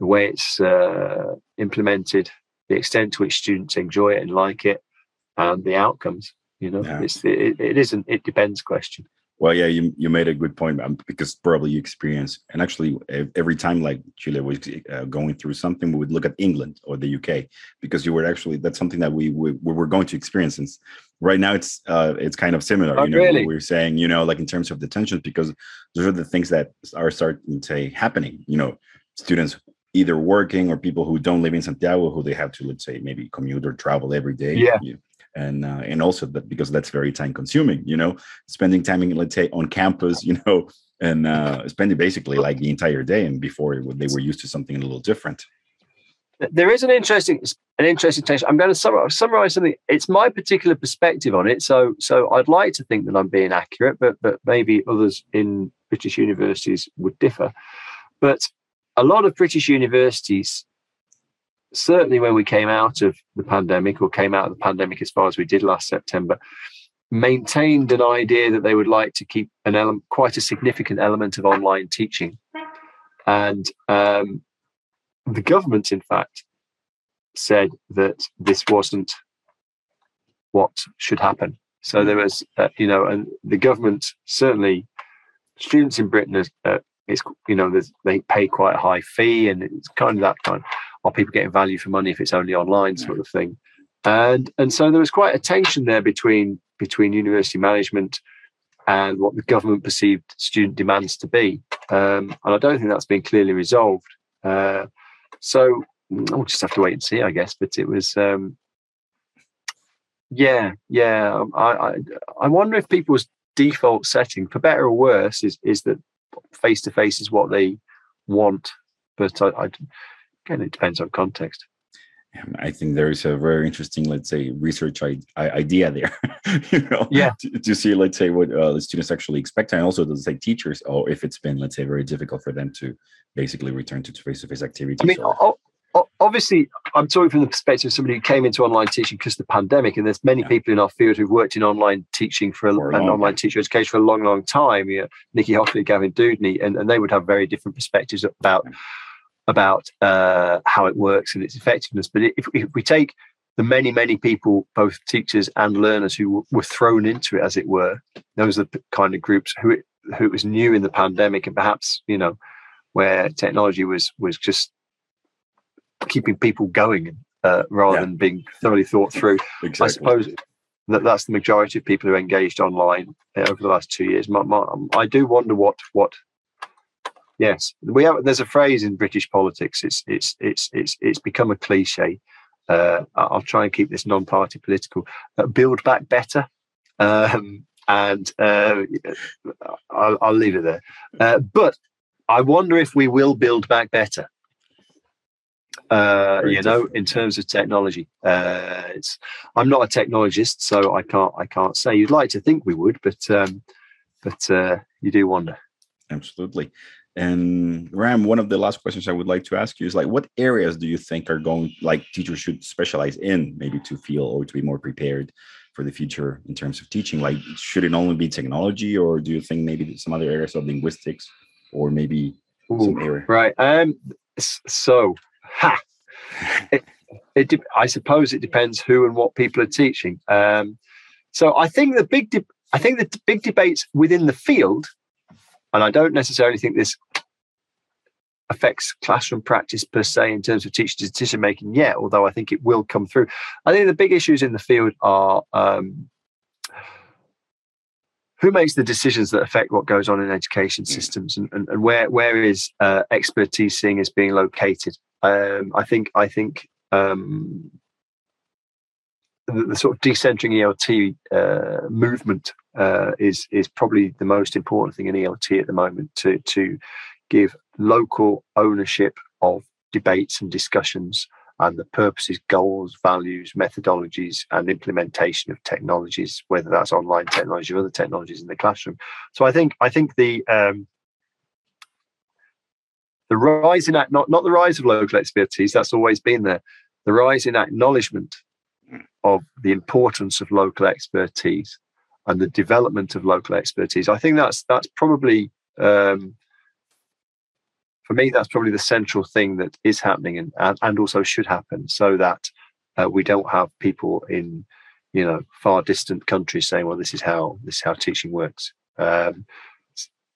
the way it's uh, implemented, the extent to which students enjoy it and like it, and the outcomes. You know, yeah. it's it, it isn't it depends question.
Well, yeah, you, you made a good point um, because probably you experience, and actually every time like Chile was uh, going through something, we would look at England or the UK because you were actually that's something that we, we, we were going to experience. Since right now it's uh, it's kind of similar,
oh,
you know,
really?
we are saying, you know, like in terms of the tensions because those are the things that are starting to say happening. You know, students either working or people who don't live in Santiago who they have to let's say maybe commute or travel every day.
Yeah.
And uh, and also that because that's very time consuming, you know, spending time in let's say on campus, you know, and uh, spending basically like the entire day. And before they were used to something a little different.
there is an interesting an interesting tension. I'm going to summarize, summarize something. It's my particular perspective on it. So so I'd like to think that I'm being accurate, but but maybe others in British universities would differ. But a lot of British universities, certainly when we came out of the pandemic or came out of the pandemic as far as we did last September, maintained an idea that they would like to keep an element, quite a significant element of online teaching. And um, the government, in fact, said that this wasn't what should happen. So there was, uh, you know, and the government certainly, students in Britain, uh, it's you know, they pay quite a high fee, and it's kind of that kind. Of, are people getting value for money if it's only online, sort of thing? And and so there was quite a tension there between between university management and what the government perceived student demands to be. Um, and I don't think that's been clearly resolved. Uh, so we'll just have to wait and see, I guess. But it was, um, yeah, yeah. I, I, I wonder if people's default setting, for better or worse, is is that face to face is what they want. But I, I, again, it depends on context.
I think there is a very interesting, let's say, research idea there. (laughs) you know,
yeah,
to, to, see, let's say, what uh, the students actually expect, and also to say teachers, or if it's been, let's say, very difficult for them to basically return to face-to-face activities.
I mean, or... obviously, I'm talking from the perspective of somebody who came into online teaching because of the pandemic, and there's many yeah. people in our field who've worked in online teaching for a, an online teacher education for a long, long time. You know, Nicky Hockly, Gavin Dudeney, and, and they would have very different perspectives about. About uh, how it works and its effectiveness. But if, if, we take the many, many people, both teachers and learners, who were thrown into it, as it were, those are the kind of groups who it, who it was new in the pandemic, and perhaps you know where technology was was just keeping people going uh, rather yeah. than being thoroughly thought through. Exactly. I suppose that that's the majority of people who engaged online uh, over the last two years. My, my, I do wonder what what Yes, we have. There's a phrase in British politics. It's it's it's it's it's become a cliche. Uh, I'll try and keep this non-party political. Uh, build back better, um, and uh, I'll, I'll, leave it there. Uh, but I wonder if we will build back better. Uh, you know, in terms of technology, uh, it's. I'm not a technologist, so I can't. I can't say. You'd like to think we would, but um, but you do wonder.
Absolutely. And Graham, one of the last questions I would like to ask you is like, what areas do you think are going like teachers should specialize in, maybe to feel or to be more prepared for the future in terms of teaching? Like, should it only be technology, or do you think maybe some other areas of linguistics, or maybe
Ooh, some area? Right. Um. So, ha. it, it, I suppose it depends who and what people are teaching. Um. So I think the big, I think the big debates within the field and I don't necessarily think this affects classroom practice per se in terms of teacher decision making yet, although I think it will come through. I think the big issues in the field are um, who makes the decisions that affect what goes on in education mm. systems and, and, and where where is uh, expertise seeing is being located. Um, I think I think um, the, the, sort of decentering ELT uh, movement uh, is is probably the most important thing in ELT at the moment to to give local ownership of debates and discussions and the purposes, goals, values, methodologies, and implementation of technologies, whether that's online technology or other technologies in the classroom. So I think I think the um, the rise in not not the rise of local expertise that's always been there. The rise in acknowledgement of the importance of local expertise and the development of local expertise. I think that's that's probably um, for me that's probably the central thing that is happening and and also should happen so that uh, we don't have people in you know far distant countries saying well this is how this is how teaching works um,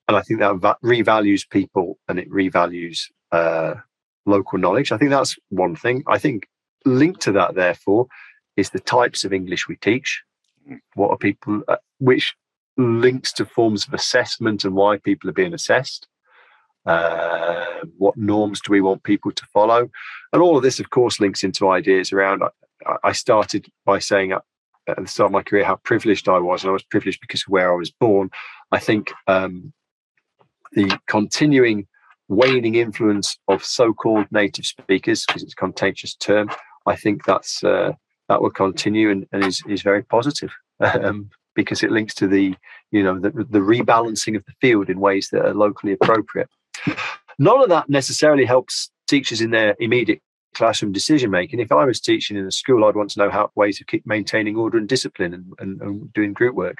and I think that va- revalues people and it revalues uh, local knowledge. I think that's one thing. I think linked to that, therefore, is the types of English we teach. What are people uh, which links to forms of assessment and why people are being assessed. Uh, what norms do we want people to follow? And all of this of course links into ideas around i, I started by saying at the start of my career how privileged i was and i was privileged because of where i was born. I think um, the continuing waning influence of so-called native speakers, because it's a contentious term, I think that's uh, that will continue and, and is, is very positive (laughs) um, because it links to the you know the, the rebalancing of the field in ways that are locally appropriate. None of that necessarily helps teachers in their immediate classroom decision making. If I was teaching in a school, I'd want to know how ways of keep maintaining order and discipline and, and, and doing group work.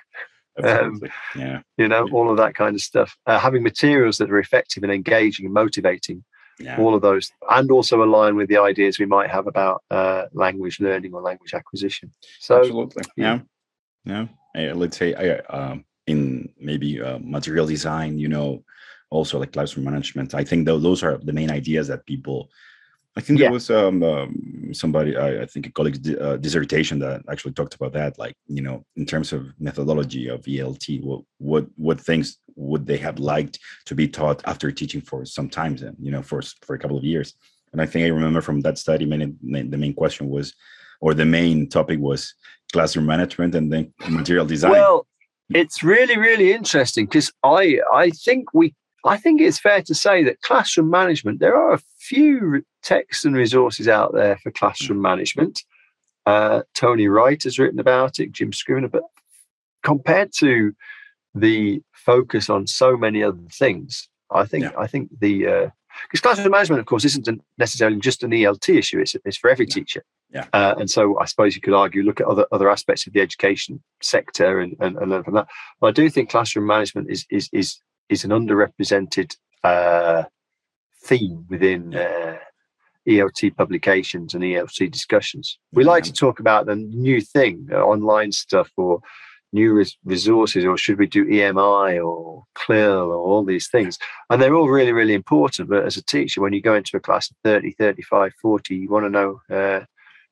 Um, yeah,
you know,
yeah.
all of that kind of stuff. Uh, having materials that are effective and engaging and motivating, yeah. all of those, and also align with the ideas we might have about uh, language learning or language acquisition. So,
absolutely, yeah, yeah. Uh, let's say uh, um, in maybe uh, material design, you know, also like classroom management. I think those are the main ideas that people I think yeah. there was um, um, somebody, I, I, think a colleague's uh, dissertation that actually talked about that. Like, you know, in terms of methodology of ELT, what what what things would they have liked to be taught after teaching for some times and you know for for a couple of years? And I think I remember from that study, main, the main question was, or the main topic was classroom management and then material design.
Well, it's really really interesting because I I think we I think it's fair to say that classroom management, there are a few texts and resources out there for classroom management. Uh, Tony Wright has written about it, Jim Scrivener, but compared to the focus on so many other things, I think yeah. I think the because uh, classroom management, of course, isn't necessarily just an ELT issue; it's, it's for every
yeah.
teacher.
Yeah.
Uh, and so I suppose you could argue, look at other other aspects of the education sector and, and, and learn from that. But I do think classroom management is is is is an underrepresented uh, theme within uh, ELT publications and ELT discussions. We like to talk about the new thing, uh, online stuff, or new res- resources, or should we do EMI or CLIL or all these things? And they're all really, really important. But as a teacher, when you go into a class of 30, 35, 40, you want to know uh,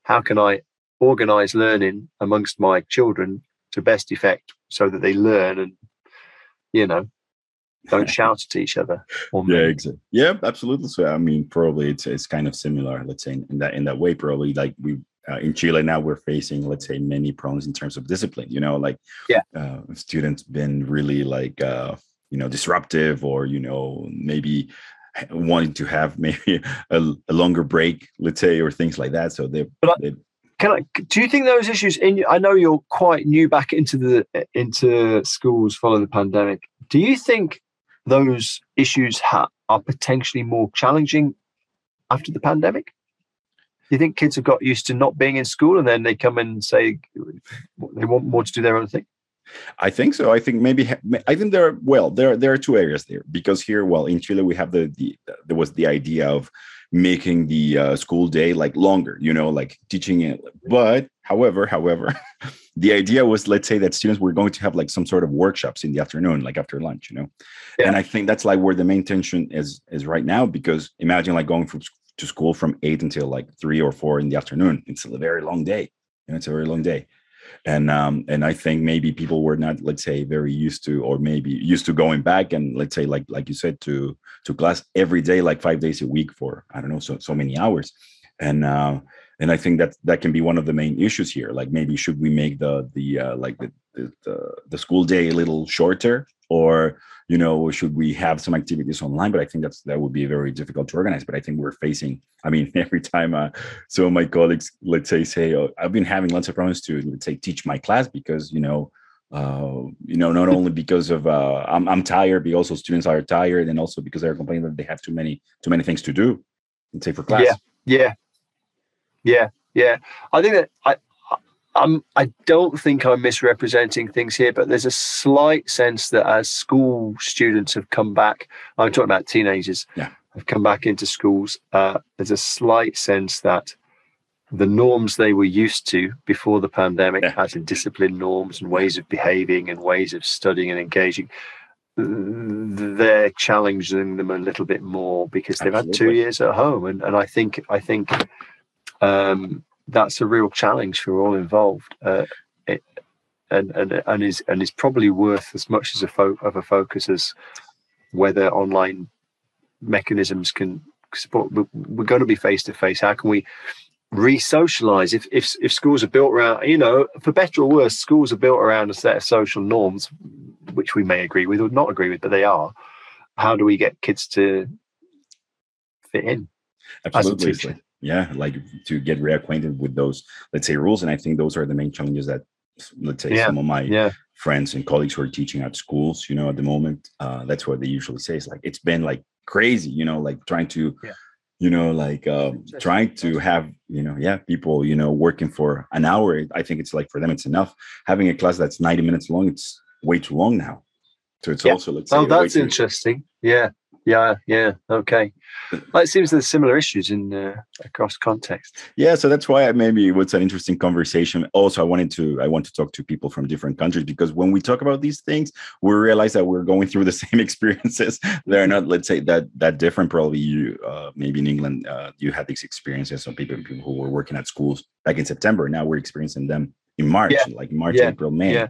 how can I organize learning amongst my children to best effect so that they learn and, you know, don't shout at each other.
yeah, exactly. Yeah, absolutely. So I mean, probably it's it's kind of similar. Let's say in, in that in that way, probably like we uh, in Chile now we're facing let's say many problems in terms of discipline. You know, like
yeah,
uh, students been really like uh, you know disruptive or you know maybe wanting to have (laughs) maybe a, a longer break, let's say, or things like that. So they,
but
they
can I, do you think those issues in I know you're quite new back into the into schools following the pandemic. Do you think those issues ha- are potentially more challenging after the pandemic? Do you think kids have got used to not being in school and then they come and say they want more to do their own thing?
I think so. I think maybe I think there are well there are, there are two areas there because here well in Chile we have the, the there was the idea of making the uh, school day like longer you know like teaching it. But however however (laughs) the idea was let's say that students were going to have like some sort of workshops in the afternoon like after lunch you know? Yeah. and i think that's like where the main tension is is right now because imagine like going from to school from eight until like three or four in the afternoon. It's a very long day you know it's a very long day and um and i think maybe people were not let's say very used to or maybe used to going back and let's say like like you said to to class every day like five days a week for i don't know so so many hours. And uh and i think that that can be one of the main issues here. Like maybe should we make the the uh, like the, the the school day a little shorter? Or you know should we have some activities online? But i think that's that would be very difficult to organize. But i think we're facing i mean (laughs) every time uh, some of my colleagues let's say say oh, i've been having lots of problems to let's say teach my class because you know uh, you know not only because of uh, I'm, I'm tired but also students are tired and also because they're complaining that they have too many too many things to do let's say for class.
Yeah. Yeah. Yeah. Yeah. I think that i I'm, I don't think I'm misrepresenting things here, but there's a slight sense that as school students have come back, I'm talking about teenagers,
yeah.
have come back into schools. Uh, there's a slight sense that the norms they were used to before the pandemic, yeah. as in discipline norms and ways of behaving and ways of studying and engaging, they're challenging them a little bit more because they've Absolutely. had two years at home, and and I think I think. Um, that's a real challenge for all involved. Uh, it, and, and and is and is probably worth as much as a fo- of a focus as whether online mechanisms can support. We're going to be face to face. How can we re-socialize? If if if schools are built around, you know, for better or worse, schools are built around a set of social norms, which we may agree with or not agree with, but they are. How do we get kids to fit in.
Absolutely. Yeah, like to get reacquainted with those, let's say, rules. And I think those are the main challenges that, let's say, yeah. some of my
yeah.
friends and colleagues who are teaching at schools, you know, at the moment, uh, that's what they usually say. It's like it's been like crazy, you know, like trying to.
Yeah
you know like uh, trying to have you know yeah people you know working for an hour i think it's like for them it's enough having a class that's 90 minutes long it's way too long now so it's also let's
say oh that's interesting yeah yeah, yeah, okay. Well, it seems there's similar issues in uh, across context.
Yeah, so that's why I maybe it was an interesting conversation. Also, I wanted to I want to talk to people from different countries because when we talk about these things, we realize that we're going through the (laughs) same experiences. They're not, let's say, that that different. Probably you, uh, maybe in England, uh, you had these experiences. Some people, people who were working at schools back in September. Now we're experiencing them in March,
yeah.
like March,
yeah.
April, May.
Yeah.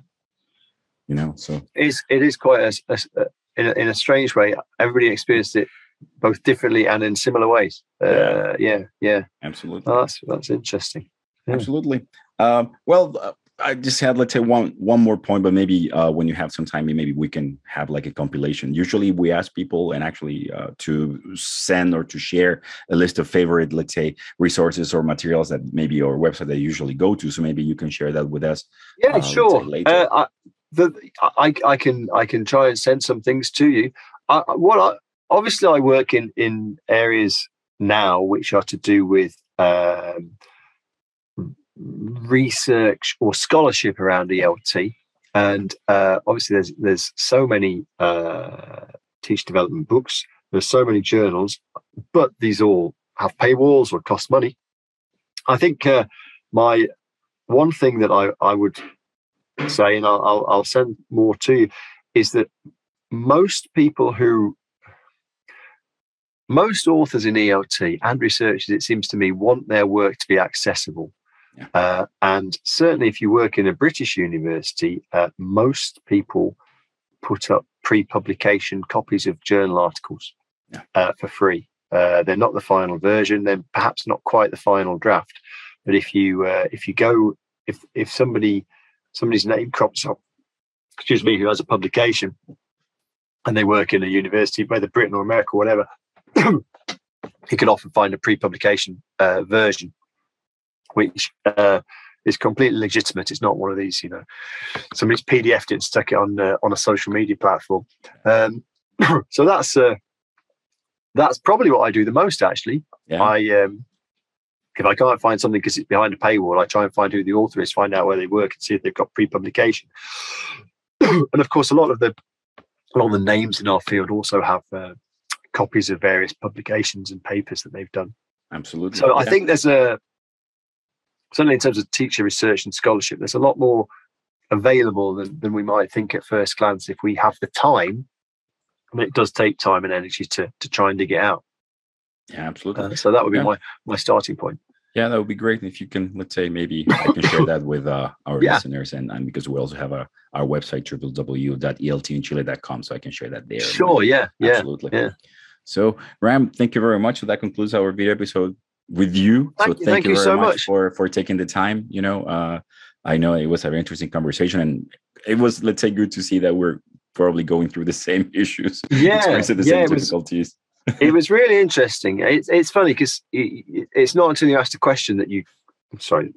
You know, so
it's it is quite a, a, in a, in a strange way, everybody experienced it both differently and in similar ways. Uh, yeah, yeah,
absolutely.
Oh, that's that's interesting.
Yeah. Absolutely. Um, well, uh, I just had let's say one one more point, but maybe uh, when you have some time, maybe we can have like a compilation. Usually, we ask people and actually uh, to send or to share a list of favorite, let's say, resources or materials that maybe your website they usually go to. So maybe you can share that with us.
Yeah, uh, sure. Uh, I, the I, I can I can try and send some things to you. I, what I, obviously I work in in areas now which are to do with um, research or scholarship around ELT, and uh, obviously there's there's so many uh, teach development books. There's so many journals, but these all have paywalls or cost money. I think uh, my one thing that I, I would say, and I'll, I'll, I'll send more to you, is that most people who most authors in ELT and researchers, it seems to me, want their work to be accessible.
Yeah.
Uh, and certainly, if you work in a British university, uh, most people put up pre publication copies of journal articles
yeah.
uh, for free. Uh, they're not the final version, they're perhaps not quite the final draft. But if you uh, if you go if if somebody somebody's name crops up, excuse me, who has a publication and they work in a university, whether Britain or America or whatever, (clears throat) he can often find a pre-publication uh, version, which uh, is completely legitimate. It's not one of these, you know, somebody's PDFed it and stuck it on uh, on a social media platform. Um, (clears throat) so that's uh, that's probably what I do the most. Actually,
yeah.
I um, if I can't find something because it's behind a paywall, I try and find who the author is, find out where they work, and see if they've got pre-publication. (clears throat) and of course, a lot of the a lot of the names in our field also have uh, copies of various publications and papers that they've done.
Absolutely.
So yeah. I think there's a certainly in terms of teacher research and scholarship, there's a lot more available than, than we might think at first glance if we have the time. And it does take time and energy to to try and dig it out.
Yeah, absolutely.
Uh, so that would be yeah. my my starting point.
Yeah, that would be great if you can. Let's say maybe I can share that with uh, our (laughs) yeah. listeners, and, and because we also have a our website www.eltinchile.com, so I can share that there.
Sure. Yeah.
Absolutely.
Yeah.
So Graham, thank you very much. So that concludes our video episode with you.
Thank
so
you, thank, thank you,
very
so
much,
much,
for for taking the time. You know, uh, I know it was a very interesting conversation, and it was let's say good to see that we're probably going through the same (laughs) issues,
yeah,
experiencing the
yeah,
same difficulties
it was really interesting. It's it's funny because it, it's not until you ask a question that you, sorry,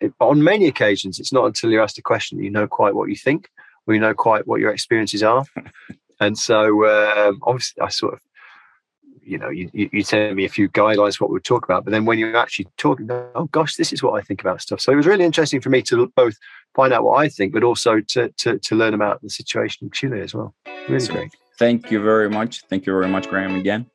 it, on many occasions it's not until you ask a question that you know quite what you think or you know quite what your experiences are. (laughs) and so um, obviously I sort of, you know, you, you, you tell me a few guidelines what we would talk about, but then when you're actually talking, oh gosh, this is what I think about stuff. So it was really interesting for me to both find out what I think, but also to to, to learn about the situation in Chile as well. Really great.
Thank you very much. Thank you very much, Graham, again.